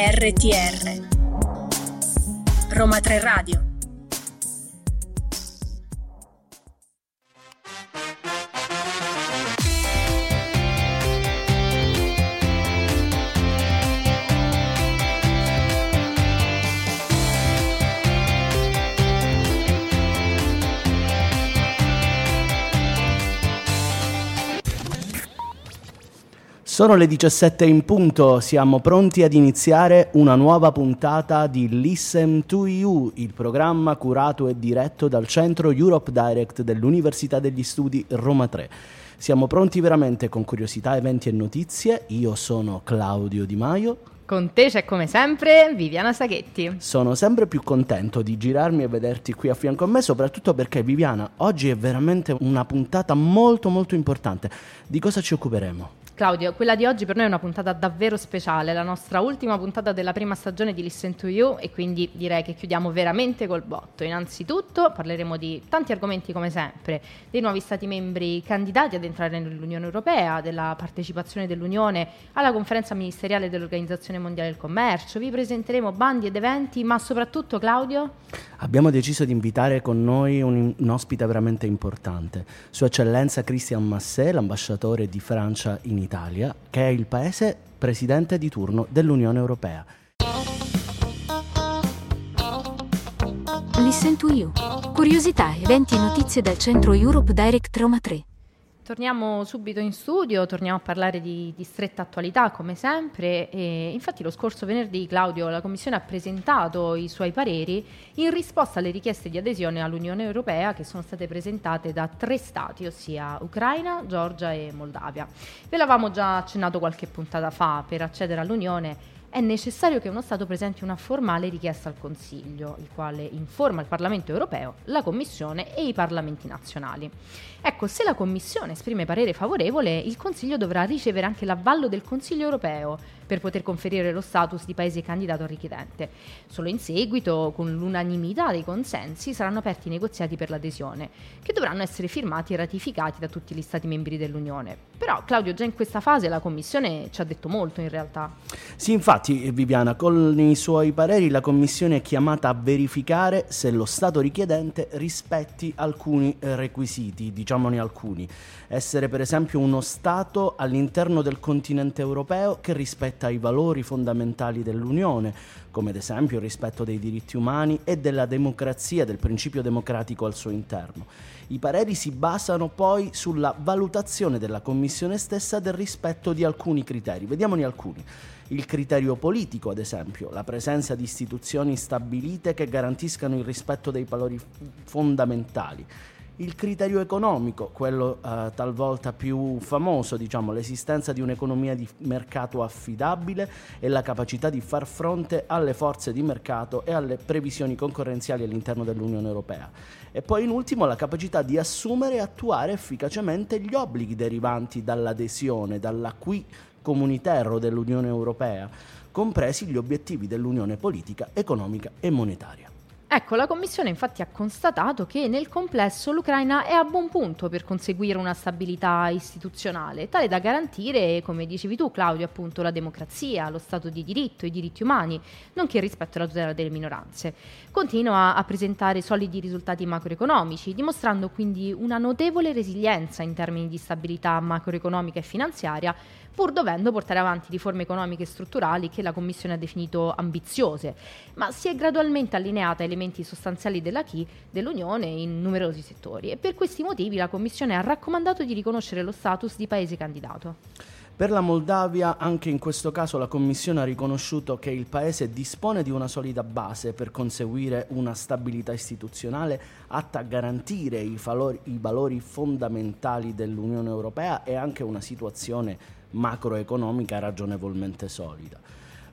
RTR Roma 3 Radio Sono le 17 in punto, siamo pronti ad iniziare una nuova puntata di Listen to You, il programma curato e diretto dal centro Europe Direct dell'Università degli Studi Roma 3. Siamo pronti veramente con curiosità, eventi e notizie. Io sono Claudio Di Maio. Con te c'è come sempre Viviana Saghetti. Sono sempre più contento di girarmi e vederti qui a fianco a me, soprattutto perché Viviana, oggi è veramente una puntata molto molto importante. Di cosa ci occuperemo? Claudio, quella di oggi per noi è una puntata davvero speciale, la nostra ultima puntata della prima stagione di Listen to You e quindi direi che chiudiamo veramente col botto. Innanzitutto parleremo di tanti argomenti come sempre, dei nuovi stati membri candidati ad entrare nell'Unione Europea, della partecipazione dell'Unione alla conferenza ministeriale dell'Organizzazione Mondiale del Commercio, vi presenteremo bandi ed eventi, ma soprattutto Claudio? Abbiamo deciso di invitare con noi un, un ospite veramente importante, Sua Eccellenza Christian Massé, l'ambasciatore di Francia in Italia Italia, che è il paese presidente di turno dell'Unione Europea. Listen to You. Curiosità, eventi e notizie dal centro Europe Direct Roma 3. Torniamo subito in studio, torniamo a parlare di, di, stretta attualità come sempre e infatti lo scorso venerdì Claudio la Commissione ha presentato i suoi pareri in risposta alle richieste di adesione all'Unione Europea che sono state presentate da tre stati, ossia Ucraina, Georgia e Moldavia. Ve l'avevamo già accennato qualche puntata fa, per accedere all'Unione è necessario che uno Stato presenti una formale richiesta al Consiglio, il quale informa il Parlamento europeo, la Commissione e i Parlamenti nazionali. Ecco, se la Commissione esprime parere favorevole, il Consiglio dovrà ricevere anche l'avvallo del Consiglio europeo per poter conferire lo status di paese candidato richiedente. Solo in seguito, con l'unanimità dei consensi, saranno aperti i negoziati per l'adesione, che dovranno essere firmati e ratificati da tutti gli Stati membri dell'Unione. Però, Claudio, già in questa fase la Commissione ci ha detto molto in realtà. Sì, infatti, Viviana, con i suoi pareri la Commissione è chiamata a verificare se lo Stato richiedente rispetti alcuni requisiti, diciamone alcuni. Essere per esempio uno Stato all'interno del continente europeo che rispetta ai valori fondamentali dell'Unione, come ad esempio il rispetto dei diritti umani e della democrazia, del principio democratico al suo interno. I pareri si basano poi sulla valutazione della Commissione stessa del rispetto di alcuni criteri. Vediamone alcuni. Il criterio politico, ad esempio, la presenza di istituzioni stabilite che garantiscano il rispetto dei valori fondamentali il criterio economico, quello eh, talvolta più famoso, diciamo, l'esistenza di un'economia di mercato affidabile e la capacità di far fronte alle forze di mercato e alle previsioni concorrenziali all'interno dell'Unione Europea. E poi in ultimo la capacità di assumere e attuare efficacemente gli obblighi derivanti dall'adesione, dall'acqui comunitario dell'Unione Europea, compresi gli obiettivi dell'Unione politica, economica e monetaria. Ecco, la Commissione infatti ha constatato che nel complesso l'Ucraina è a buon punto per conseguire una stabilità istituzionale, tale da garantire, come dicevi tu Claudio, appunto la democrazia, lo Stato di diritto, i diritti umani, nonché il rispetto alla tutela delle minoranze. Continua a presentare solidi risultati macroeconomici, dimostrando quindi una notevole resilienza in termini di stabilità macroeconomica e finanziaria, pur dovendo portare avanti riforme economiche e strutturali che la Commissione ha definito ambiziose, ma si è gradualmente allineata a elementi sostanziali della dell'acquis dell'Unione in numerosi settori e per questi motivi la Commissione ha raccomandato di riconoscere lo status di paese candidato. Per la Moldavia, anche in questo caso, la Commissione ha riconosciuto che il Paese dispone di una solida base per conseguire una stabilità istituzionale atta a garantire i valori, i valori fondamentali dell'Unione Europea e anche una situazione macroeconomica ragionevolmente solida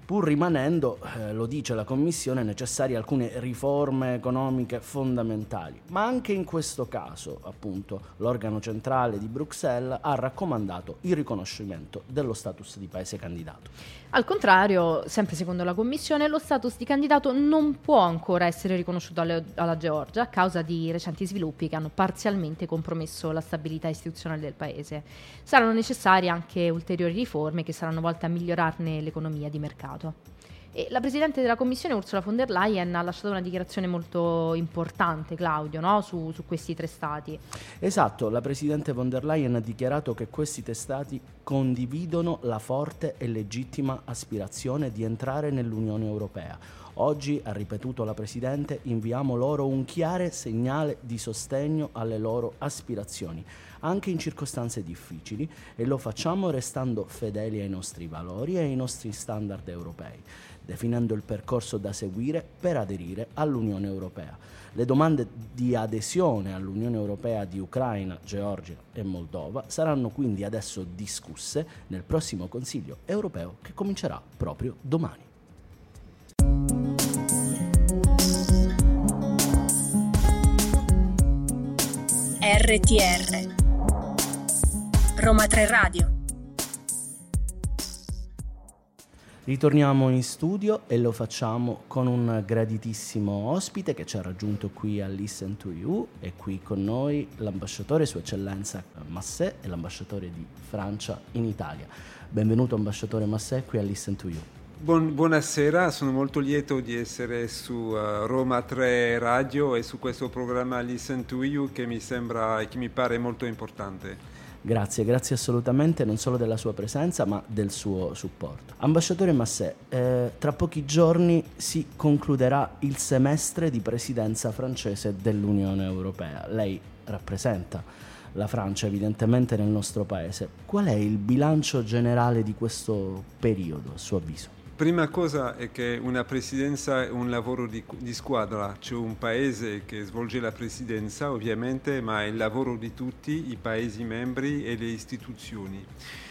pur rimanendo, eh, lo dice la Commissione, necessarie alcune riforme economiche fondamentali. Ma anche in questo caso, appunto, l'organo centrale di Bruxelles ha raccomandato il riconoscimento dello status di paese candidato. Al contrario, sempre secondo la Commissione, lo status di candidato non può ancora essere riconosciuto alle, alla Georgia a causa di recenti sviluppi che hanno parzialmente compromesso la stabilità istituzionale del paese. Saranno necessarie anche ulteriori riforme che saranno volte a migliorarne l'economia di mercato. E la Presidente della Commissione Ursula von der Leyen ha lasciato una dichiarazione molto importante, Claudio, no? su, su questi tre Stati. Esatto, la Presidente von der Leyen ha dichiarato che questi tre Stati condividono la forte e legittima aspirazione di entrare nell'Unione Europea. Oggi, ha ripetuto la Presidente, inviamo loro un chiaro segnale di sostegno alle loro aspirazioni, anche in circostanze difficili, e lo facciamo restando fedeli ai nostri valori e ai nostri standard europei definendo il percorso da seguire per aderire all'Unione Europea. Le domande di adesione all'Unione Europea di Ucraina, Georgia e Moldova saranno quindi adesso discusse nel prossimo Consiglio europeo che comincerà proprio domani. RTR Roma 3 Radio Ritorniamo in studio e lo facciamo con un graditissimo ospite che ci ha raggiunto qui a Listen to You e qui con noi l'ambasciatore Sua Eccellenza Massé e l'ambasciatore di Francia in Italia. Benvenuto ambasciatore Massé qui a Listen to You. Buon, buonasera, sono molto lieto di essere su uh, Roma 3 Radio e su questo programma Listen to You che mi sembra e che mi pare molto importante. Grazie, grazie assolutamente non solo della sua presenza ma del suo supporto. Ambasciatore Massé, eh, tra pochi giorni si concluderà il semestre di presidenza francese dell'Unione Europea. Lei rappresenta la Francia evidentemente nel nostro paese. Qual è il bilancio generale di questo periodo a suo avviso? Prima cosa è che una presidenza è un lavoro di, di, squadra, c'è un paese che svolge la presidenza ovviamente, ma è il lavoro di tutti i paesi membri e le istituzioni.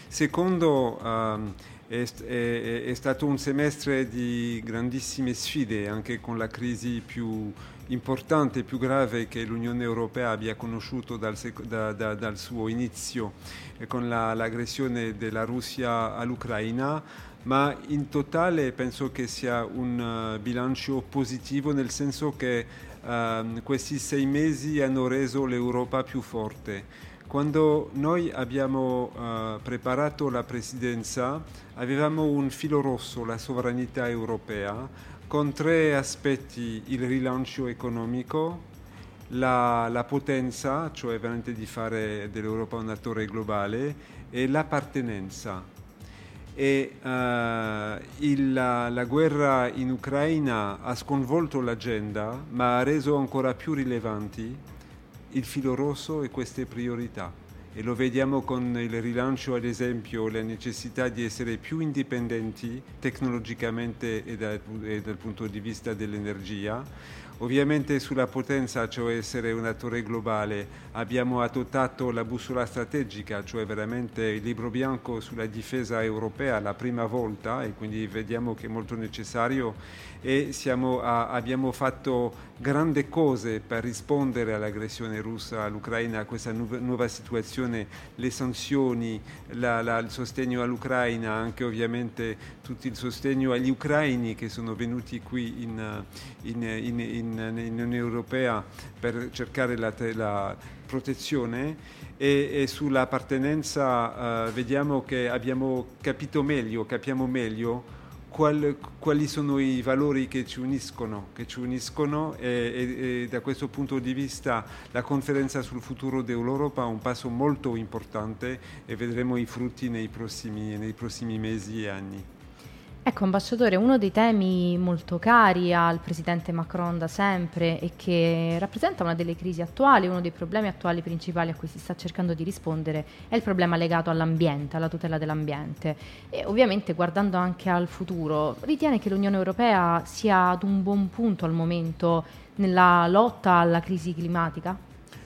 Secondo, um, è, è, è, stato un semestre di grandissime sfide, anche con la crisi più importante e più grave che l'Unione Europea abbia conosciuto dal, da, da, dal suo inizio, con la, l'aggressione della Russia all'Ucraina ma in totale penso che sia un uh, bilancio positivo nel senso che uh, questi sei mesi hanno reso l'Europa più forte. Quando noi abbiamo uh, preparato la presidenza avevamo un filo rosso, la sovranità europea, con tre aspetti, il rilancio economico, la, la potenza, cioè veramente di fare dell'Europa un attore globale, e l'appartenenza e uh, il, la, la, guerra in Ucraina ha sconvolto l'agenda ma ha reso ancora più rilevanti il filo rosso e queste priorità. E lo vediamo con il rilancio ad esempio la necessità di essere più indipendenti tecnologicamente e dal, e dal punto di vista dell'energia Ovviamente sulla potenza, cioè essere un attore globale, abbiamo adottato la bussola strategica, cioè veramente il libro bianco sulla difesa europea la prima volta e quindi vediamo che è molto necessario e a, abbiamo fatto grandi cose per rispondere all'aggressione russa all'Ucraina, a questa nu- nuova situazione, le sanzioni, la, la, il sostegno all'Ucraina, anche ovviamente tutto il sostegno agli ucraini che sono venuti qui in, in, in, in, in Unione Europea per cercare la, la protezione e, e sull'appartenenza uh, vediamo che abbiamo capito meglio, capiamo meglio qual, quali sono i valori che ci uniscono, che ci uniscono e, e, e, da questo punto di vista la conferenza sul futuro dell'Europa è un passo molto importante e vedremo i frutti nei prossimi, nei prossimi mesi e anni. Ecco, ambasciatore, uno dei temi molto cari al presidente Macron da sempre e che rappresenta una delle crisi attuali, uno dei problemi attuali principali a cui si sta cercando di rispondere, è il problema legato all'ambiente, alla tutela dell'ambiente. E ovviamente guardando anche al futuro, ritiene che l'Unione Europea sia ad un buon punto al momento nella lotta alla crisi climatica?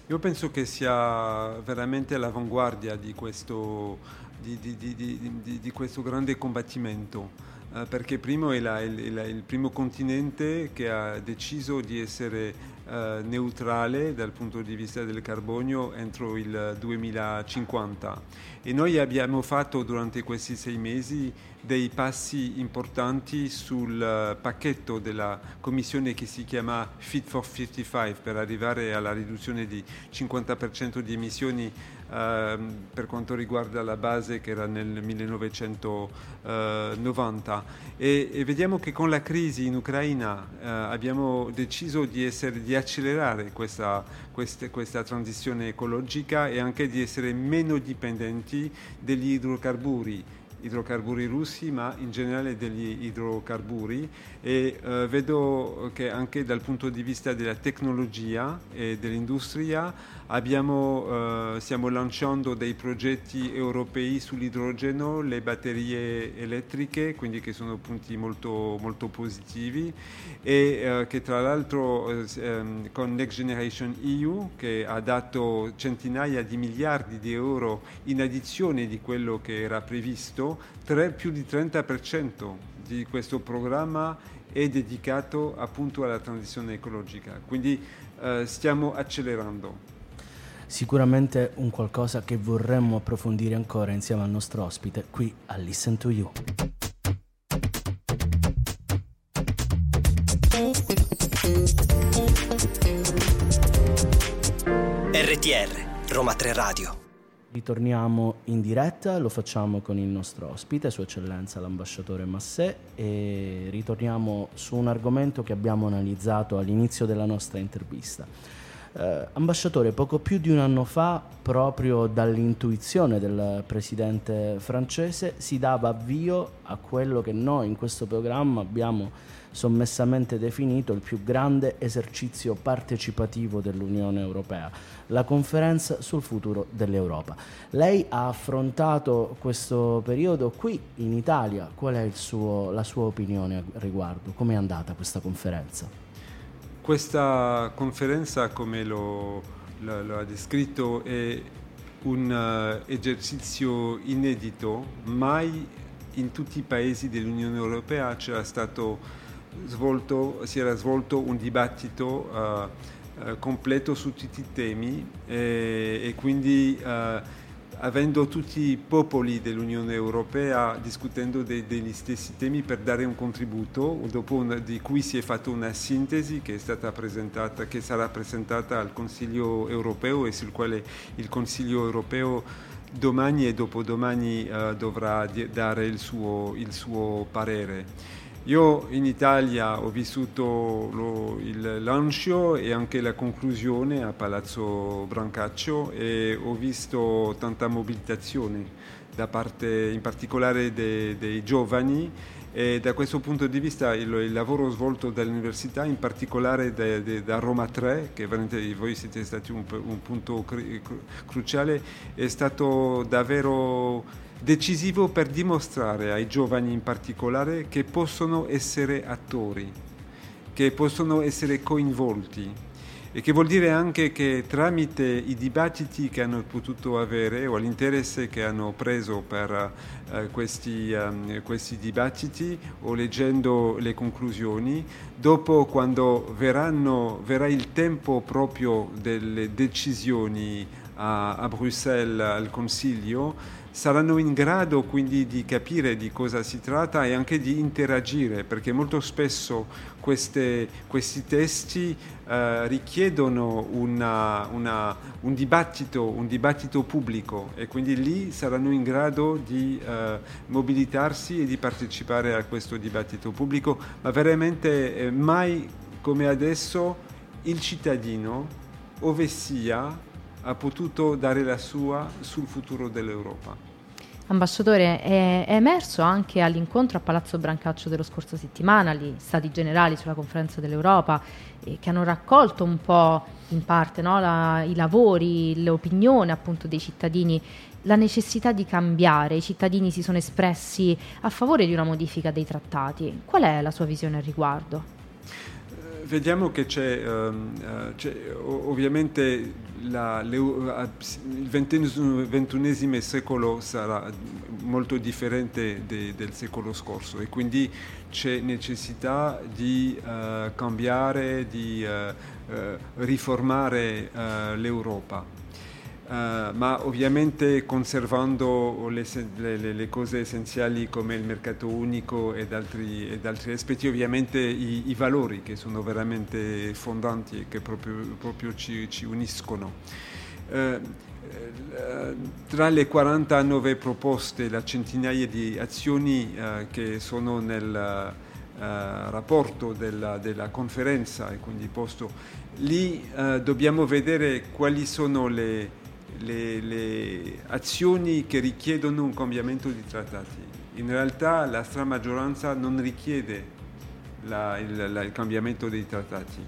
Io penso che sia veramente all'avanguardia di questo, di, di, di, di questo grande combattimento. Uh, perché primo è la, il, il, il, primo continente che ha deciso di essere uh, neutrale dal punto di vista del carbonio entro il 2050 e noi abbiamo fatto durante questi sei mesi dei passi importanti sul uh, pacchetto della commissione che si chiama Fit for 55 per arrivare alla riduzione di 50% di emissioni ehm, per quanto riguarda la base che era nel 1990 e, e vediamo che con la crisi in Ucraina eh, abbiamo deciso di, essere, di accelerare questa, queste, questa transizione ecologica e anche di essere meno dipendenti degli idrocarburi idrocarburi russi, ma in generale degli idrocarburi. E eh, vedo che anche dal punto di vista della tecnologia e dell'industria abbiamo, eh, stiamo lanciando dei progetti europei sull'idrogeno, le batterie elettriche, quindi che sono punti molto, molto positivi. E eh, che tra l'altro eh, ehm, con Next Generation EU che ha dato centinaia di miliardi di euro in addizione di quello che era previsto, tre, più di 30% di questo programma è dedicato appunto alla transizione ecologica, quindi eh, stiamo accelerando. Sicuramente un qualcosa che vorremmo approfondire ancora insieme al nostro ospite qui a Listen to You. RTR Roma 3 Radio Ritorniamo in diretta, lo facciamo con il nostro ospite, Sua Eccellenza l'ambasciatore Massé, e ritorniamo su un argomento che abbiamo analizzato all'inizio della nostra intervista. Eh, ambasciatore, poco più di un anno fa, proprio dall'intuizione del presidente francese, si dava avvio a quello che noi in questo programma abbiamo sommessamente definito il più grande esercizio partecipativo dell'Unione Europea, la conferenza sul futuro dell'Europa. Lei ha affrontato questo periodo qui in Italia, qual è suo, la sua opinione a riguardo? Come è andata questa conferenza? Questa conferenza, come lo, lo, lo ha descritto, è un uh, esercizio inedito, mai in tutti i paesi dell'Unione Europea c'era stato svolto, si era svolto un dibattito uh, completo su tutti i temi e, e quindi avendo tutti i popoli dell'Unione Europea discutendo de, degli stessi temi per dare un contributo, una, di cui si è fatta una sintesi che, che sarà presentata al Consiglio europeo e sul quale il Consiglio europeo domani e dopodomani dovrà dare il suo, il suo parere. Io in Italia ho vissuto lo, il lancio e anche la conclusione a Palazzo Brancaccio e ho visto tanta mobilitazione da parte in particolare dei, dei giovani e da questo punto di vista il, il lavoro svolto dall'università, in particolare da, da, Roma 3, che voi siete stati un, un punto cru, cruciale, è stato davvero decisivo per dimostrare ai giovani in particolare che possono essere attori, che possono essere coinvolti e che vuol dire anche che tramite i dibattiti che hanno potuto avere o l'interesse che hanno preso per uh, questi, um, questi, dibattiti o leggendo le conclusioni, dopo quando verranno, verrà il tempo proprio delle decisioni a, a Bruxelles al Consiglio, saranno in grado quindi di capire di cosa si tratta e anche di interagire, perché molto spesso queste, questi testi eh, richiedono una, una, un, dibattito, un, dibattito, pubblico e quindi lì saranno in grado di eh, mobilitarsi e di partecipare a questo dibattito pubblico, ma veramente eh, mai come adesso il cittadino, ove sia, ha potuto dare la sua sul futuro dell'Europa. Ambasciatore, è, emerso anche all'incontro a Palazzo Brancaccio dello scorso settimana, gli stati generali sulla conferenza dell'Europa, eh, che hanno raccolto un po' in parte no, la, i lavori, l'opinione appunto dei cittadini, la necessità di cambiare. I cittadini si sono espressi a favore di una modifica dei trattati. Qual è la sua visione al riguardo? Vediamo che c'è, um, uh, c'è ovviamente la, le, uh, il ventunesimo secolo sarà molto differente de, del secolo scorso e quindi c'è necessità di uh, cambiare, di riformare l'Europa. Uh, ma ovviamente conservando le, le, le, cose essenziali come il mercato unico ed altri, ed altri aspetti, ovviamente i, i, valori che sono veramente fondanti e che proprio, proprio ci, ci, uniscono. Uh, tra le 49 proposte, la centinaia di azioni eh, che sono nel rapporto della, della, conferenza e quindi posto, lì dobbiamo vedere quali sono le, le, le, azioni che richiedono un cambiamento di trattati. In realtà la stramaggioranza non richiede la, il, la, il, cambiamento dei trattati.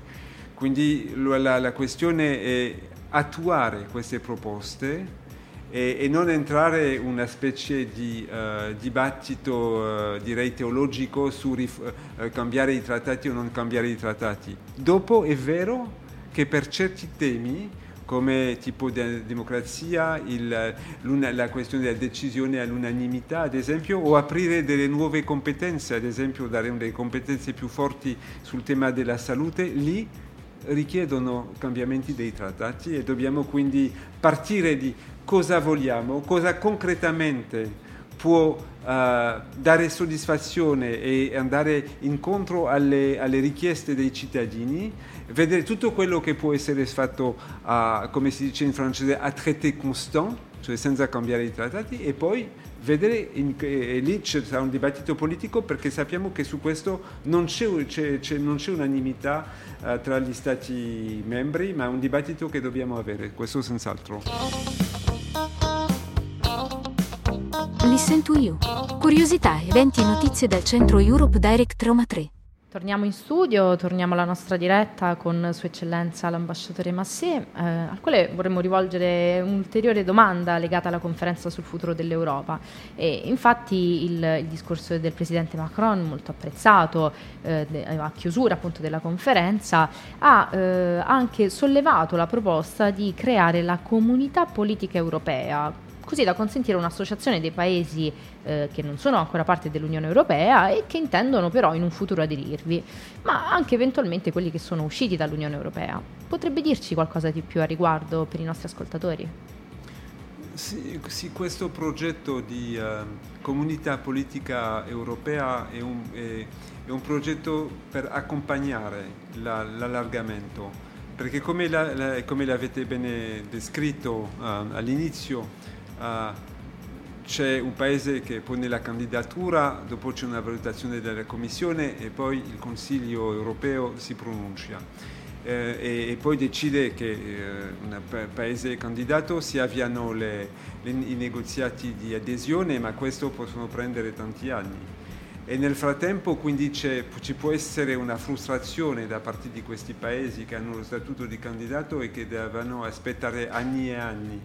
Quindi la, la questione è attuare queste proposte e, e non entrare in una specie di uh, dibattito, uh, direi teologico, su rif- uh, cambiare i trattati o non cambiare i trattati. Dopo è vero che per certi temi come tipo di democrazia, il, la questione della decisione all'unanimità, ad esempio, o aprire delle nuove competenze, ad esempio dare delle competenze più forti sul tema della salute, lì richiedono cambiamenti dei trattati e dobbiamo quindi partire di cosa vogliamo, cosa concretamente può uh, dare soddisfazione e andare incontro alle, alle, richieste dei cittadini, vedere tutto quello che può essere fatto, a, come si dice in francese, a traité constant, cioè senza cambiare i trattati, e poi vedere, in, e lì c'è un dibattito politico perché sappiamo che su questo non c'è, c'è, c'è, non c'è unanimità uh, tra gli Stati membri, ma è un dibattito che dobbiamo avere, questo senz'altro. Listen to You. Curiosità, eventi e notizie dal centro Europe Direct Roma 3. Torniamo in studio, torniamo alla nostra diretta con Sua Eccellenza l'ambasciatore Massé, eh, al quale vorremmo rivolgere un'ulteriore domanda legata alla conferenza sul futuro dell'Europa. E infatti il, il discorso del Presidente Macron, molto apprezzato eh, a chiusura appunto della conferenza, ha eh, anche sollevato la proposta di creare la comunità politica europea così da consentire un'associazione dei paesi eh, che non sono ancora parte dell'Unione Europea e che intendono però in un futuro aderirvi, ma anche eventualmente quelli che sono usciti dall'Unione Europea. Potrebbe dirci qualcosa di più a riguardo per i nostri ascoltatori? Sì, sì questo progetto di uh, comunità politica europea è un, è, è un progetto per accompagnare la, l'allargamento, perché come, la, la, come l'avete bene descritto uh, all'inizio, uh, c'è un paese che pone la candidatura, dopo c'è una valutazione della Commissione e poi il Consiglio europeo si pronuncia. Eh, e, e, poi decide che eh, un paese candidato si avviano le, le, i negoziati di adesione, ma questo possono prendere tanti anni. E nel frattempo quindi ci può essere una frustrazione da parte di questi paesi che hanno lo statuto di candidato e che devono aspettare anni e anni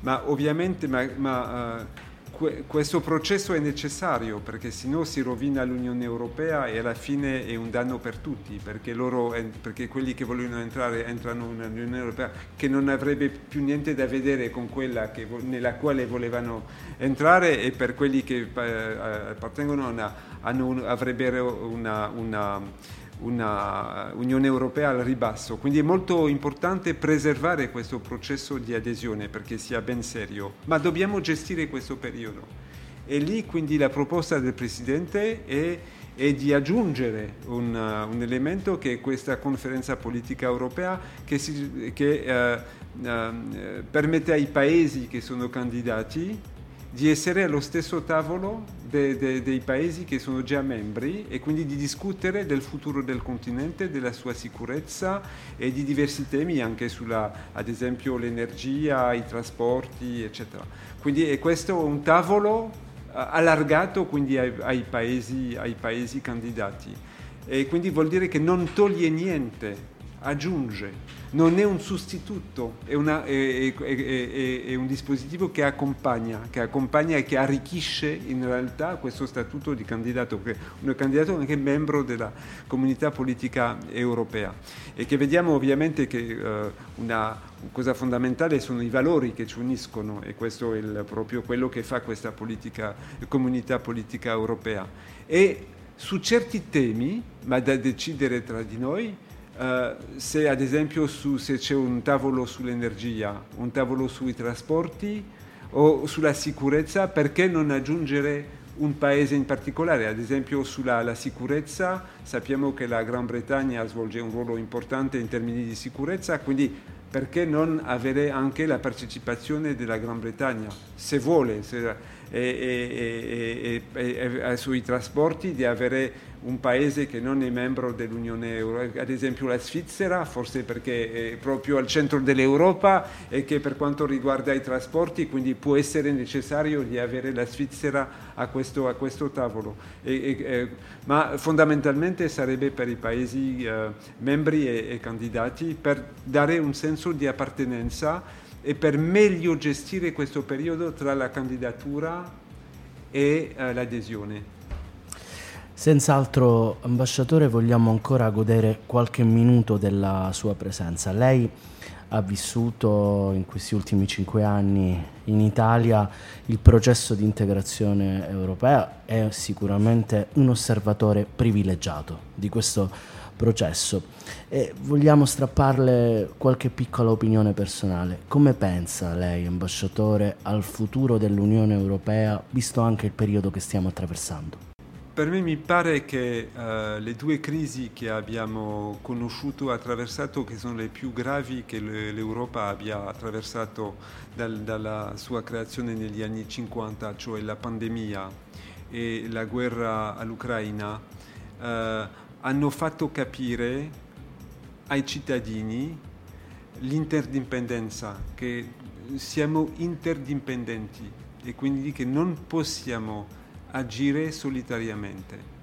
ma ovviamente ma, ma, uh, que- questo processo è necessario perché sennò si rovina l'Unione Europea e alla fine è un danno per tutti, perché, loro, perché quelli che vogliono entrare entrano nell'Unione Europea che non avrebbe più niente da vedere con quella che, nella quale volevano entrare e per quelli che uh, appartengono a una, avrebbero una, una una Unione Europea al ribasso. Quindi è molto importante preservare questo processo di adesione perché sia ben serio, ma dobbiamo gestire questo periodo. E lì quindi la proposta del Presidente è, è di aggiungere un, un, elemento che è questa conferenza politica europea che, si, che uh, uh, permette ai paesi che sono candidati di essere allo stesso tavolo de, de, dei paesi che sono già membri e quindi di discutere del futuro del continente, della sua sicurezza e di diversi temi anche sulla, ad esempio, l'energia, i trasporti, eccetera. Quindi è questo un tavolo eh, allargato quindi ai, ai, paesi, ai paesi candidati e quindi vuol dire che non toglie niente aggiunge, non è un sostituto, è, una, è, è, è, un dispositivo che accompagna, che accompagna e che arricchisce in realtà questo statuto di candidato, che un candidato anche membro della comunità politica europea e che vediamo ovviamente che uh, una cosa fondamentale sono i valori che ci uniscono e questo è il, proprio quello che fa questa politica, comunità politica europea. E su certi temi, ma da decidere tra di noi, Uh, se ad esempio su, se c'è un tavolo sull'energia, un tavolo sui trasporti o sulla sicurezza, perché non aggiungere un paese in particolare? Ad esempio sulla sicurezza sappiamo che la Gran Bretagna svolge un ruolo importante in termini di sicurezza, quindi perché non avere anche la partecipazione della Gran Bretagna, se vuole, se, e, e, e, sui trasporti di avere un paese che non è membro dell'Unione Europea, ad esempio la Svizzera, forse perché è proprio al centro dell'Europa e che per quanto riguarda i trasporti, quindi può essere necessario di avere la Svizzera a questo, a questo tavolo. E, ma fondamentalmente sarebbe per i paesi eh, membri e candidati per dare un senso di appartenenza e per meglio gestire questo periodo tra la candidatura e eh, l'adesione. Senz'altro, ambasciatore, vogliamo ancora godere qualche minuto della sua presenza. Lei ha vissuto in questi ultimi cinque anni in Italia il processo di integrazione europea, è sicuramente un osservatore privilegiato di questo processo e vogliamo strapparle qualche piccola opinione personale. Come pensa lei, ambasciatore, al futuro dell'Unione Europea, visto anche il periodo che stiamo attraversando? Per me mi pare che uh, le due crisi che abbiamo conosciuto, attraversato, che sono le più gravi che l'Europa abbia attraversato dal, dalla sua creazione negli anni 50, cioè la pandemia e la guerra all'Ucraina, uh, hanno fatto capire ai cittadini l'interdipendenza, che siamo interdipendenti e quindi che non possiamo agire solitariamente.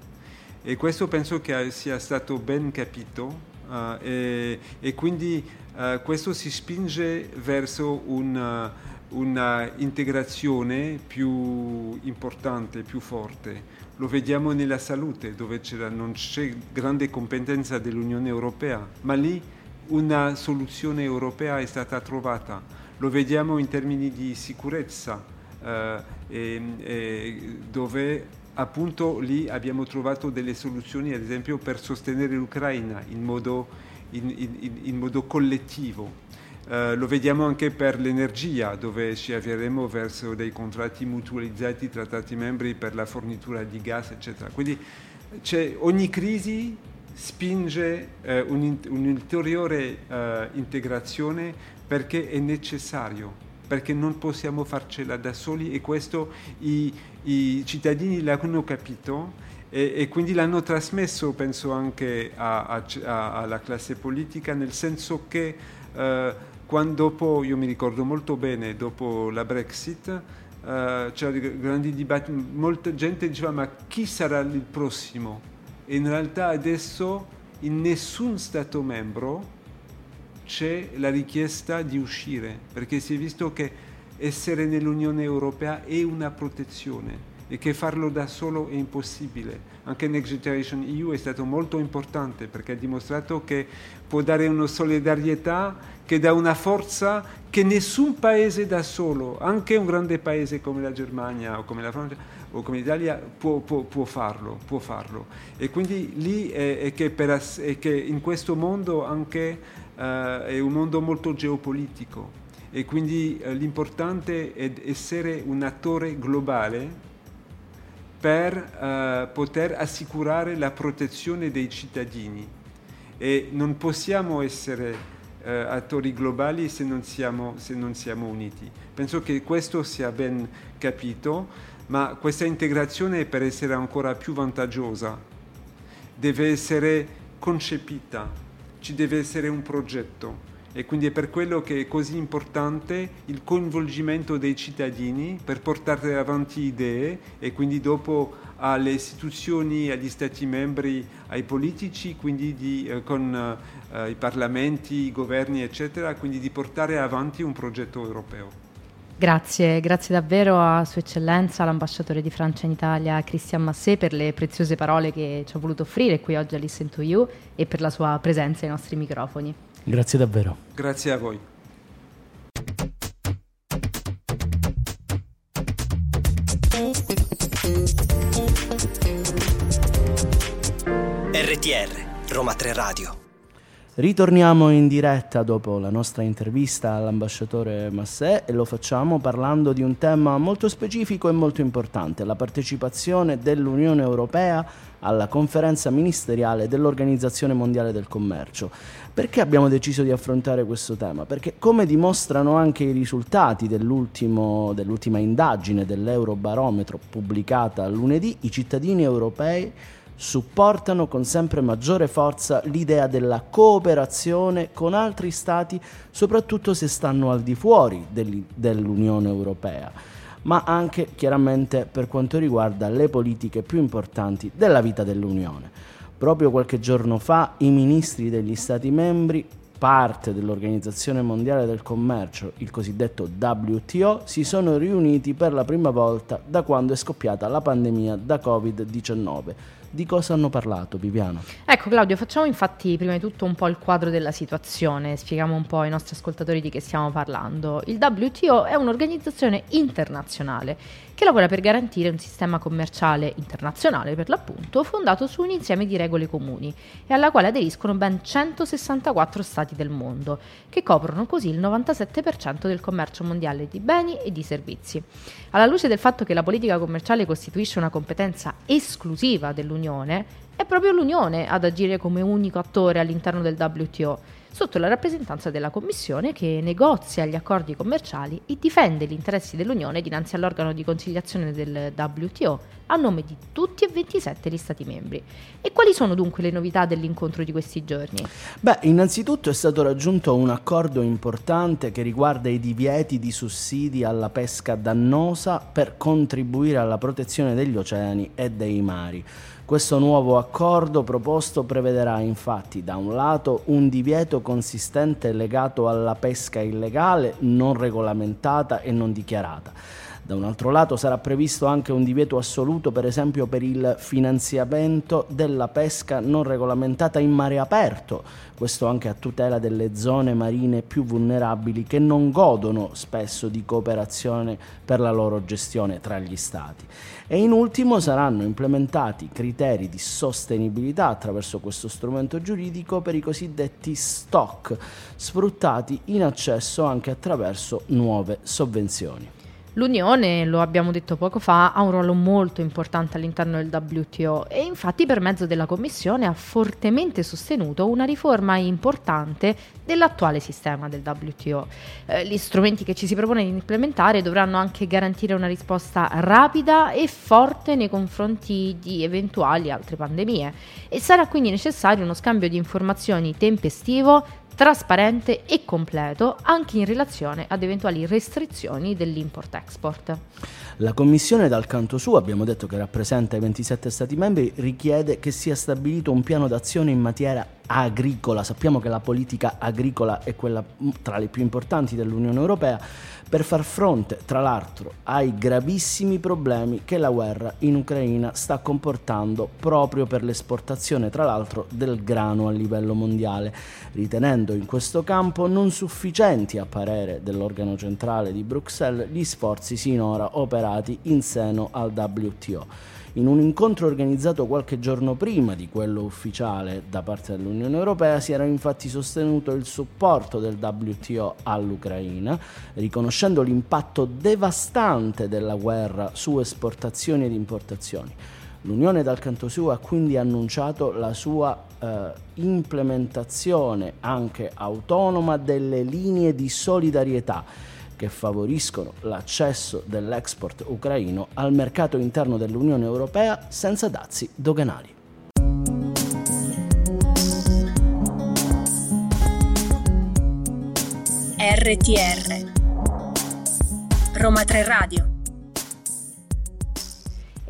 E questo penso che sia stato ben capito uh, e, e, quindi uh, questo si spinge verso una, una integrazione più importante, più forte. Lo vediamo nella salute, dove non c'è grande competenza dell'Unione Europea, ma lì una soluzione europea è stata trovata. Lo vediamo in termini di sicurezza, eh, e, e dove appunto lì abbiamo trovato delle soluzioni, ad esempio, per sostenere l'Ucraina in modo, in, in, in modo collettivo. Uh, lo vediamo anche per l'energia, dove ci avvieremo verso dei contratti mutualizzati tra Stati membri per la fornitura di gas, eccetera. Quindi ogni crisi spinge uh, un'ulteriore uh, integrazione perché è necessario perché non possiamo farcela da soli e questo i, i cittadini l'hanno capito e, e, quindi l'hanno trasmesso, penso, anche a, a, a, alla classe politica, nel senso che eh, quando dopo, io mi ricordo molto bene, dopo la Brexit, eh, c'erano grandi dibattiti, molta gente diceva ma chi sarà il prossimo? E in realtà adesso in nessun Stato membro c'è la richiesta di uscire, perché si è visto che essere nell'Unione Europea è una protezione e che farlo da solo è impossibile. Anche Next Generation EU è stato molto importante perché ha dimostrato che può dare una solidarietà che dà una forza che nessun paese da solo, anche un grande paese come la Germania o come la Francia o come l'Italia, può, può, può, farlo, può farlo. E quindi lì è, è, che, per, è che in questo mondo anche uh, è un mondo molto geopolitico e quindi uh, l'importante è essere un attore globale per uh, poter assicurare la protezione dei cittadini. E non possiamo essere attori globali se non, siamo, se non siamo uniti. Penso che questo sia ben capito, ma questa integrazione per essere ancora più vantaggiosa deve essere concepita. Ci deve essere un progetto e quindi è per quello che è così importante il coinvolgimento dei cittadini per portare avanti idee e quindi dopo alle istituzioni, agli stati membri, ai politici, quindi di, eh, con eh, i parlamenti, i governi, eccetera, quindi di portare avanti un progetto europeo. Grazie, grazie davvero a Sua Eccellenza, l'ambasciatore di Francia in Italia, Christian Massé, per le preziose parole che ci ha voluto offrire qui oggi a Listen to You e per la sua presenza ai nostri microfoni. Grazie davvero. Grazie a voi. RTR, Roma 3 Radio. Ritorniamo in diretta dopo la nostra intervista all'ambasciatore Massè e lo facciamo parlando di un tema molto specifico e molto importante, la partecipazione dell'Unione Europea alla conferenza ministeriale dell'Organizzazione Mondiale del Commercio. Perché abbiamo deciso di affrontare questo tema? Perché come dimostrano anche i risultati dell'ultima indagine dell'Eurobarometro pubblicata lunedì, i cittadini europei supportano con sempre maggiore forza l'idea della cooperazione con altri stati, soprattutto se stanno al di fuori dell'Unione Europea, ma anche chiaramente per quanto riguarda le politiche più importanti della vita dell'Unione. Proprio qualche giorno fa i ministri degli Stati membri parte dell'Organizzazione Mondiale del Commercio, il cosiddetto WTO, si sono riuniti per la prima volta da quando è scoppiata la pandemia da Covid-19 di cosa hanno parlato, Viviano? Ecco Claudio, facciamo infatti prima di tutto un po' il quadro della situazione, spieghiamo un po' ai nostri ascoltatori di che stiamo parlando. Il WTO è un'organizzazione internazionale che lavora per garantire un sistema commerciale internazionale, per l'appunto, fondato su un insieme di regole comuni e alla quale aderiscono ben 164 stati del mondo, che coprono così il 97% del commercio mondiale di beni e di servizi. Alla luce del fatto che la politica commerciale costituisce una competenza esclusiva dell'Unione, è proprio l'Unione ad agire come unico attore all'interno del WTO sotto la rappresentanza della Commissione che negozia gli accordi commerciali e difende gli interessi dell'Unione dinanzi all'organo di conciliazione del WTO a nome di tutti e 27 gli Stati membri. E quali sono dunque le novità dell'incontro di questi giorni? Beh, innanzitutto è stato raggiunto un accordo importante che riguarda i divieti di sussidi alla pesca dannosa per contribuire alla protezione degli oceani e dei mari. Questo nuovo accordo proposto prevederà infatti da un lato un divieto consistente legato alla pesca illegale, non regolamentata e non dichiarata. Da un altro lato sarà previsto anche un divieto assoluto, per esempio, per il finanziamento della pesca non regolamentata in mare aperto, questo anche a tutela delle zone marine più vulnerabili che non godono spesso di cooperazione per la loro gestione tra gli Stati. E in ultimo saranno implementati criteri di sostenibilità attraverso questo strumento giuridico per i cosiddetti stock, sfruttati in accesso anche attraverso nuove sovvenzioni. L'Unione, lo abbiamo detto poco fa, ha un ruolo molto importante all'interno del WTO e infatti per mezzo della Commissione ha fortemente sostenuto una riforma importante dell'attuale sistema del WTO. Eh, gli strumenti che ci si propone di implementare dovranno anche garantire una risposta rapida e forte nei confronti di eventuali altre pandemie e sarà quindi necessario uno scambio di informazioni tempestivo trasparente e completo anche in relazione ad eventuali restrizioni dell'import-export. La Commissione dal canto suo, abbiamo detto che rappresenta i 27 Stati membri, richiede che sia stabilito un piano d'azione in materia agricola. Sappiamo che la politica agricola è quella tra le più importanti dell'Unione Europea per far fronte, tra l'altro, ai gravissimi problemi che la guerra in Ucraina sta comportando proprio per l'esportazione, tra l'altro, del grano a livello mondiale, ritenendo in questo campo non sufficienti a parere dell'organo centrale di Bruxelles gli sforzi sinora operati in seno al WTO. In un incontro organizzato qualche giorno prima di quello ufficiale da parte dell'Unione Europea si era infatti sostenuto il supporto del WTO all'Ucraina, riconoscendo l'impatto devastante della guerra su esportazioni ed importazioni. L'Unione dal canto suo ha quindi annunciato la sua eh, implementazione anche autonoma delle linee di solidarietà che favoriscono l'accesso dell'export ucraino al mercato interno dell'Unione Europea senza dazi doganali. RTR Roma 3 Radio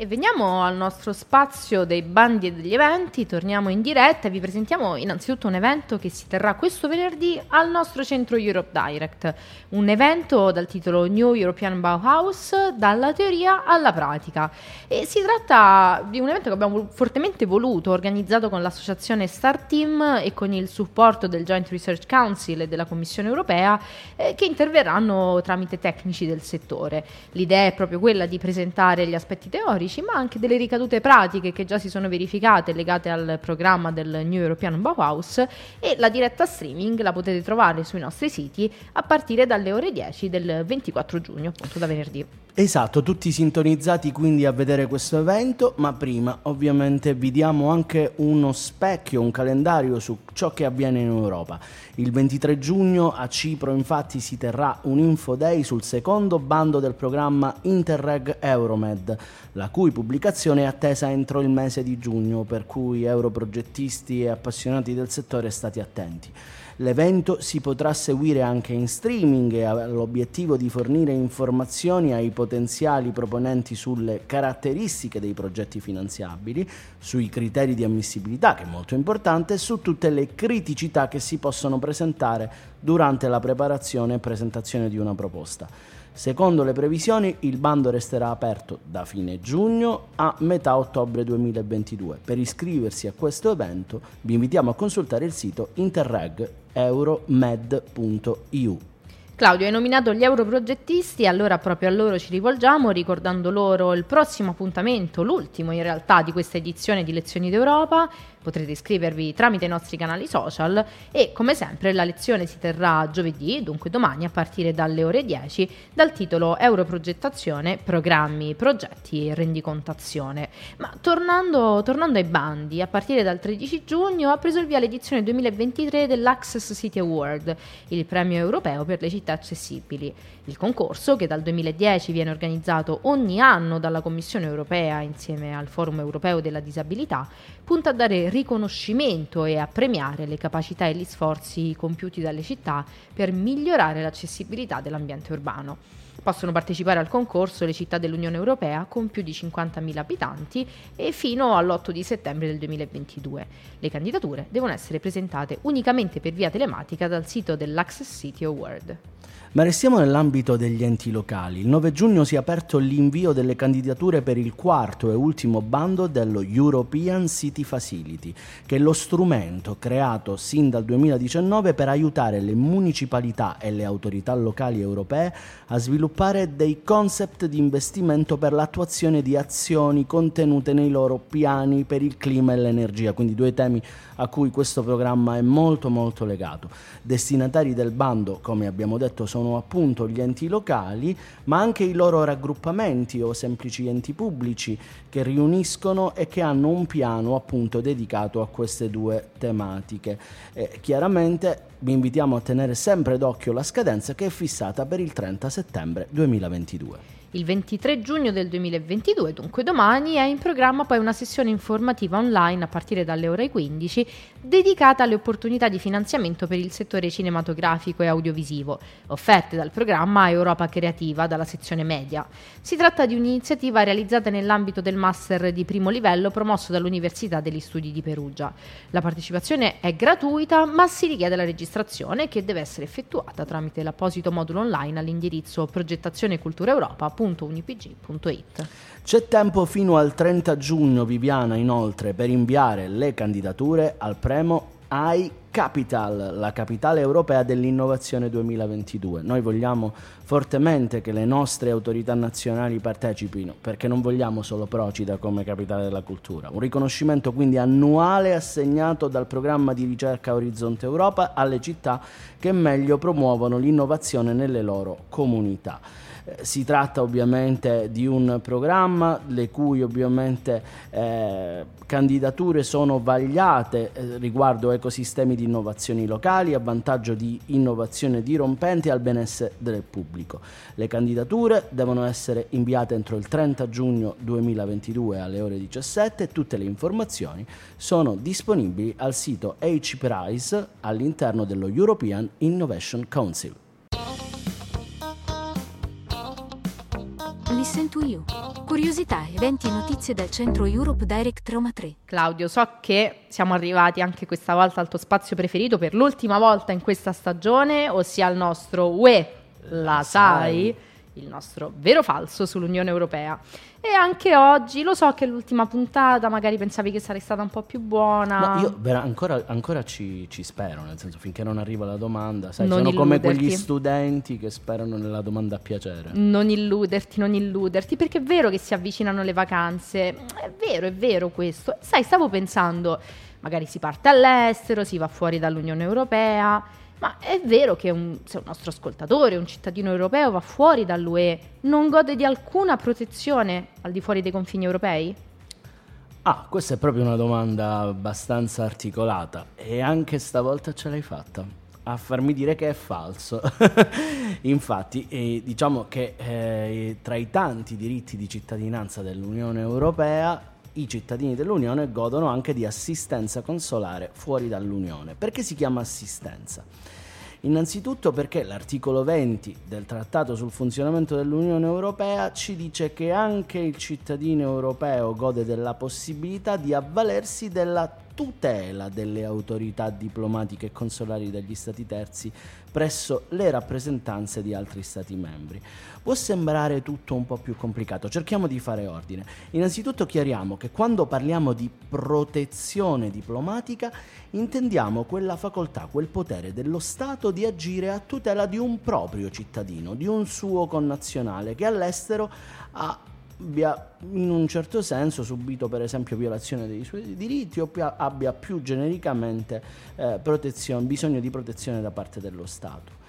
e veniamo al nostro spazio dei bandi e degli eventi, torniamo in diretta e vi presentiamo innanzitutto un evento che si terrà questo venerdì al nostro centro Europe Direct, un evento dal titolo New European Bauhaus, dalla teoria alla pratica. E si tratta di un evento che abbiamo fortemente voluto, organizzato con l'associazione Star Team e con il supporto del Joint Research Council e della Commissione europea, eh, che interverranno tramite tecnici del settore. L'idea è proprio quella di presentare gli aspetti teorici numerici, ma anche delle ricadute pratiche che già si sono verificate legate al programma del New European Bauhaus e la diretta streaming la potete trovare sui nostri siti a partire dalle ore 10 del 24 giugno, appunto da venerdì. Esatto, tutti sintonizzati quindi a vedere questo evento, ma prima ovviamente vi diamo anche uno specchio, un calendario su ciò che avviene in Europa. Il 23 giugno a Cipro infatti si terrà un Info Day sul secondo bando del programma Interreg Euromed, la cui pubblicazione è attesa entro il mese di giugno, per cui europrogettisti e appassionati del settore state attenti. L'evento si potrà seguire anche in streaming e ha l'obiettivo di fornire informazioni ai potenziali proponenti sulle caratteristiche dei progetti finanziabili, sui criteri di ammissibilità, che è molto importante, e su tutte le criticità che si possono presentare durante la preparazione e presentazione di una proposta. Secondo le previsioni il bando resterà aperto da fine giugno a metà ottobre 2022. Per iscriversi a questo evento vi invitiamo a consultare il sito interreg.euromed.eu. Claudio, hai nominato gli europrogettisti, allora proprio a loro ci rivolgiamo ricordando loro il prossimo appuntamento, l'ultimo in realtà di questa edizione di Lezioni d'Europa. Potrete iscrivervi tramite i nostri canali social e come sempre la lezione si terrà giovedì, dunque domani a partire dalle ore 10 dal titolo Europrogettazione, programmi, progetti e rendicontazione. Ma tornando, tornando ai bandi, a partire dal 13 giugno ha preso il via l'edizione 2023 dell'Access City Award, il premio europeo per le città città accessibili. Il concorso, che dal 2010 viene organizzato ogni anno dalla Commissione europea insieme al Forum europeo della disabilità, punta a dare riconoscimento e a premiare le capacità e gli sforzi compiuti dalle città per migliorare l'accessibilità dell'ambiente urbano. Possono partecipare al concorso le città dell'Unione Europea con più di 50.000 abitanti e fino all'8 di settembre del 2022. Le candidature devono essere presentate unicamente per via telematica dal sito dell'Access City Award. Ma restiamo nell'ambito degli enti locali. Il 9 giugno si è aperto l'invio delle candidature per il quarto e ultimo bando dello European City Facility, che è lo strumento creato sin dal 2019 per aiutare le municipalità e le autorità locali europee a sviluppare dei concept di investimento per l'attuazione di azioni contenute nei loro piani per il clima e l'energia, quindi due temi a cui questo programma è molto molto legato. Destinatari del bando, come abbiamo detto, sono sono appunto gli enti locali, ma anche i loro raggruppamenti o semplici enti pubblici che riuniscono e che hanno un piano appunto dedicato a queste due tematiche. Eh, chiaramente vi invitiamo a tenere sempre d'occhio la scadenza che è fissata per il 30 settembre 2022. Il 23 giugno del 2022, dunque domani, è in programma poi una sessione informativa online a partire dalle ore 15 dedicata alle opportunità di finanziamento per il settore cinematografico e audiovisivo, offerte dal programma Europa Creativa dalla sezione media. Si tratta di un'iniziativa realizzata nell'ambito del master di primo livello promosso dall'Università degli Studi di Perugia. La partecipazione è gratuita, ma si richiede la registrazione che deve essere effettuata tramite l'apposito modulo online all'indirizzo progettazione cultura Europa www.unipg.it. C'è tempo fino al 30 giugno, Viviana, inoltre, per inviare le candidature al premio iCapital, la capitale europea dell'innovazione 2022. Noi vogliamo fortemente che le nostre autorità nazionali partecipino, perché non vogliamo solo Procida come capitale della cultura. Un riconoscimento quindi annuale assegnato dal programma di ricerca Orizzonte Europa alle città che meglio promuovono l'innovazione nelle loro comunità. Si tratta ovviamente di un programma le cui ovviamente eh, candidature sono vagliate eh, riguardo ecosistemi di innovazioni locali a vantaggio di innovazione dirompente al benessere del pubblico. Le candidature devono essere inviate entro il 30 giugno 2022 alle ore 17 e tutte le informazioni sono disponibili al sito H-Prize all'interno dello European Innovation Council. Listen to You. Curiosità, eventi e notizie dal centro Europe Direct Roma 3. Claudio, so che siamo arrivati anche questa volta al tuo spazio preferito per l'ultima volta in questa stagione, ossia il nostro UE, la sai, il nostro vero falso sull'Unione Europea. E anche oggi, lo so che l'ultima puntata magari pensavi che sarebbe stata un po' più buona. No, io vera- ancora, ancora ci, ci spero, nel senso finché non arriva la domanda, sai, Non sono come illuderti. quegli studenti che sperano nella domanda a piacere. Non illuderti, non illuderti, perché è vero che si avvicinano le vacanze, è vero, è vero questo. Sai, stavo pensando, magari si parte all'estero, si va fuori dall'Unione Europea, ma è vero che un- se un nostro ascoltatore, un cittadino europeo va fuori dall'UE, non gode di alcuna protezione al di fuori dei confini europei? Ah, questa è proprio una domanda abbastanza articolata e anche stavolta ce l'hai fatta a farmi dire che è falso. Infatti, eh, diciamo che eh, tra i tanti diritti di cittadinanza dell'Unione Europea, i cittadini dell'Unione godono anche di assistenza consolare fuori dall'Unione. Perché si chiama assistenza? Innanzitutto perché l'articolo 20 del Trattato sul funzionamento dell'Unione Europea ci dice che anche il cittadino europeo gode della possibilità di avvalersi della tutela delle autorità diplomatiche e consolari degli Stati terzi presso le rappresentanze di altri Stati membri. Può sembrare tutto un po' più complicato, cerchiamo di fare ordine. Innanzitutto chiariamo che quando parliamo di protezione diplomatica intendiamo quella facoltà, quel potere dello Stato di agire a tutela di un proprio cittadino, di un suo connazionale che all'estero ha abbia in un certo senso subito per esempio violazione dei suoi diritti o abbia più genericamente eh, bisogno di protezione da parte dello Stato.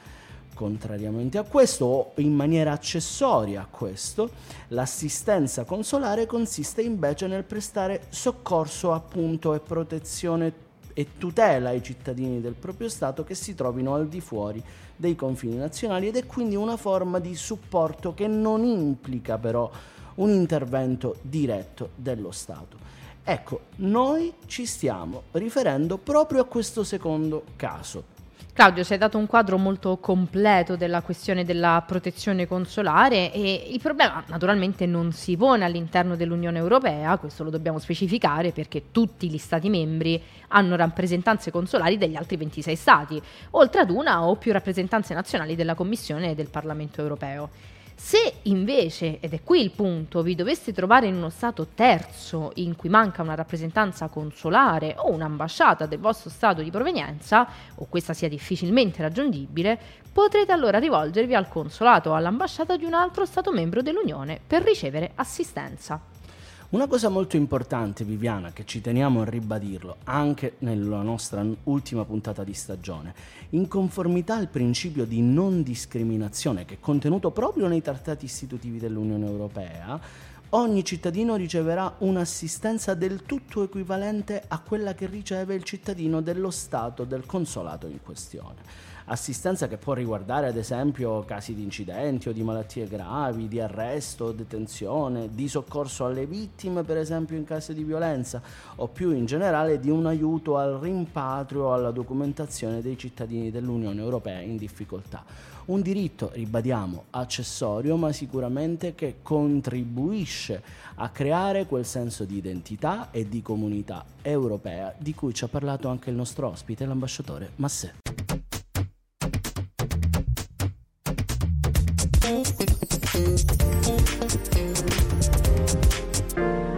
Contrariamente a questo o in maniera accessoria a questo, l'assistenza consolare consiste invece nel prestare soccorso appunto e protezione e tutela ai cittadini del proprio Stato che si trovino al di fuori dei confini nazionali ed è quindi una forma di supporto che non implica però un intervento diretto dello Stato. Ecco, noi ci stiamo riferendo proprio a questo secondo caso. Claudio, ci hai dato un quadro molto completo della questione della protezione consolare e il problema naturalmente non si pone all'interno dell'Unione Europea, questo lo dobbiamo specificare perché tutti gli Stati membri hanno rappresentanze consolari degli altri 26 Stati, oltre ad una o più rappresentanze nazionali della Commissione e del Parlamento Europeo. Se invece, ed è qui il punto, vi doveste trovare in uno Stato terzo in cui manca una rappresentanza consolare o un'ambasciata del vostro Stato di provenienza, o questa sia difficilmente raggiungibile, potrete allora rivolgervi al consolato o all'ambasciata di un altro Stato membro dell'Unione per ricevere assistenza. Una cosa molto importante, Viviana, che ci teniamo a ribadirlo anche nella nostra ultima puntata di stagione, in conformità al principio di non discriminazione che è contenuto proprio nei trattati istitutivi dell'Unione Europea, ogni cittadino riceverà un'assistenza del tutto equivalente a quella che riceve il cittadino dello Stato del consolato in questione assistenza che può riguardare ad esempio casi di incidenti o di malattie gravi, di arresto, detenzione, di soccorso alle vittime per esempio in caso di violenza o più in generale di un aiuto al rimpatrio o alla documentazione dei cittadini dell'Unione Europea in difficoltà. Un diritto, ribadiamo, accessorio ma sicuramente che contribuisce a creare quel senso di identità e di comunità europea di cui ci ha parlato anche il nostro ospite, l'ambasciatore Massè.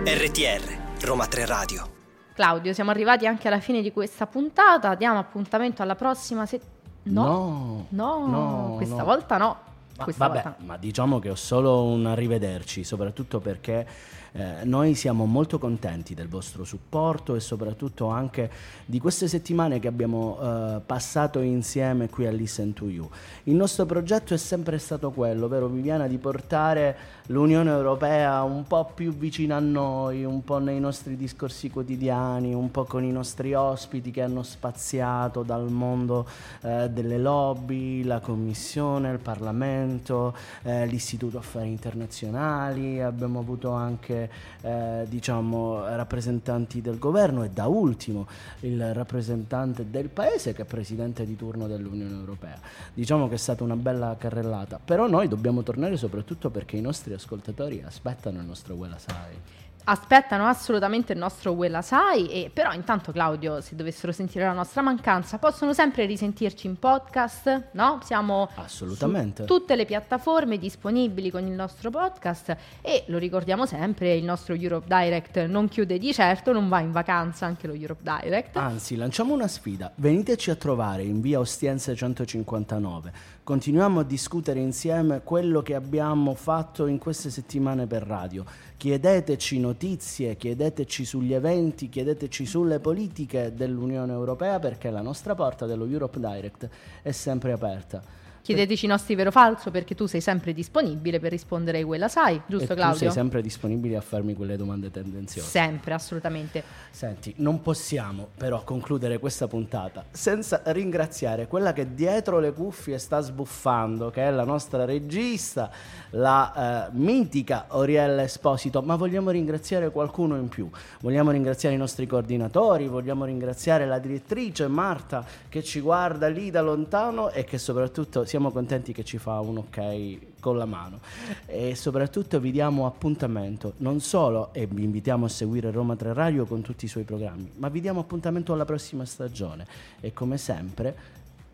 RTR, Roma 3 Radio. Claudio, siamo arrivati anche alla fine di questa puntata, diamo appuntamento alla prossima settimana. No, no, no, questa no. volta no. Ma, Questa vabbè, volta ma diciamo che ho solo un arrivederci, soprattutto perché eh, noi siamo molto contenti del vostro supporto e soprattutto anche di queste settimane che abbiamo eh, passato insieme qui a Listen to You. Il nostro progetto è sempre stato quello, vero Viviana, di portare l'Unione Europea un po' più vicina a noi, un po' nei nostri discorsi quotidiani, un po' con i nostri ospiti che hanno spaziato dal mondo eh, delle lobby, la Commissione, il Parlamento, eh, l'Istituto Affari Internazionali, abbiamo avuto anche eh, diciamo, rappresentanti del governo e da ultimo il rappresentante del paese che è presidente di turno dell'Unione Europea. Diciamo che è stata una bella carrellata, però noi dobbiamo tornare soprattutto perché i nostri ascoltatori aspettano il nostro Well Asai. Aspettano assolutamente il nostro Quella Sai, e però intanto Claudio, se dovessero sentire la nostra mancanza, possono sempre risentirci in podcast, no? Siamo Assolutamente. su tutte le piattaforme disponibili con il nostro podcast e lo ricordiamo sempre, il nostro Europe Direct non chiude di certo, non va in vacanza anche lo Europe Direct. Anzi, lanciamo una sfida. Veniteci a trovare in via Ostiense 159. Continuiamo a discutere insieme quello che abbiamo fatto in queste settimane per radio. Chiedeteci notizie, chiedeteci sugli eventi, chiedeteci sulle politiche dell'Unione Europea perché la nostra porta dello Europe Direct è sempre aperta. Chiedeteci i nostri vero o falso perché tu sei sempre disponibile per rispondere a quella sai, giusto e Claudio? Tu sei sempre disponibile a farmi quelle domande tendenziose. Sempre, assolutamente. Senti, non possiamo però concludere questa puntata senza ringraziare quella che dietro le cuffie sta sbuffando, che è la nostra regista, la eh, mitica Oriella Esposito, ma vogliamo ringraziare qualcuno in più. Vogliamo ringraziare i nostri coordinatori, vogliamo ringraziare la direttrice Marta che ci guarda lì da lontano e che soprattutto siamo contenti che ci fa un ok con la mano e soprattutto vi diamo appuntamento non solo e vi invitiamo a seguire Roma 3 Radio con tutti i suoi programmi ma vi diamo appuntamento alla prossima stagione e come sempre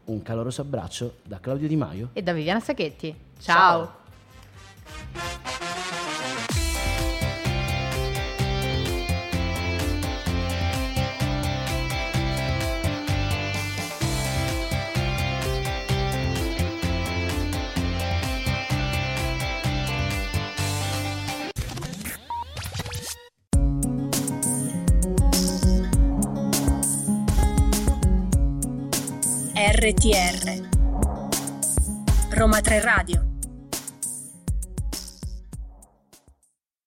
un caloroso abbraccio da Claudio Di Maio e da Viviana Sacchetti ciao. ciao. RTR Roma 3 Radio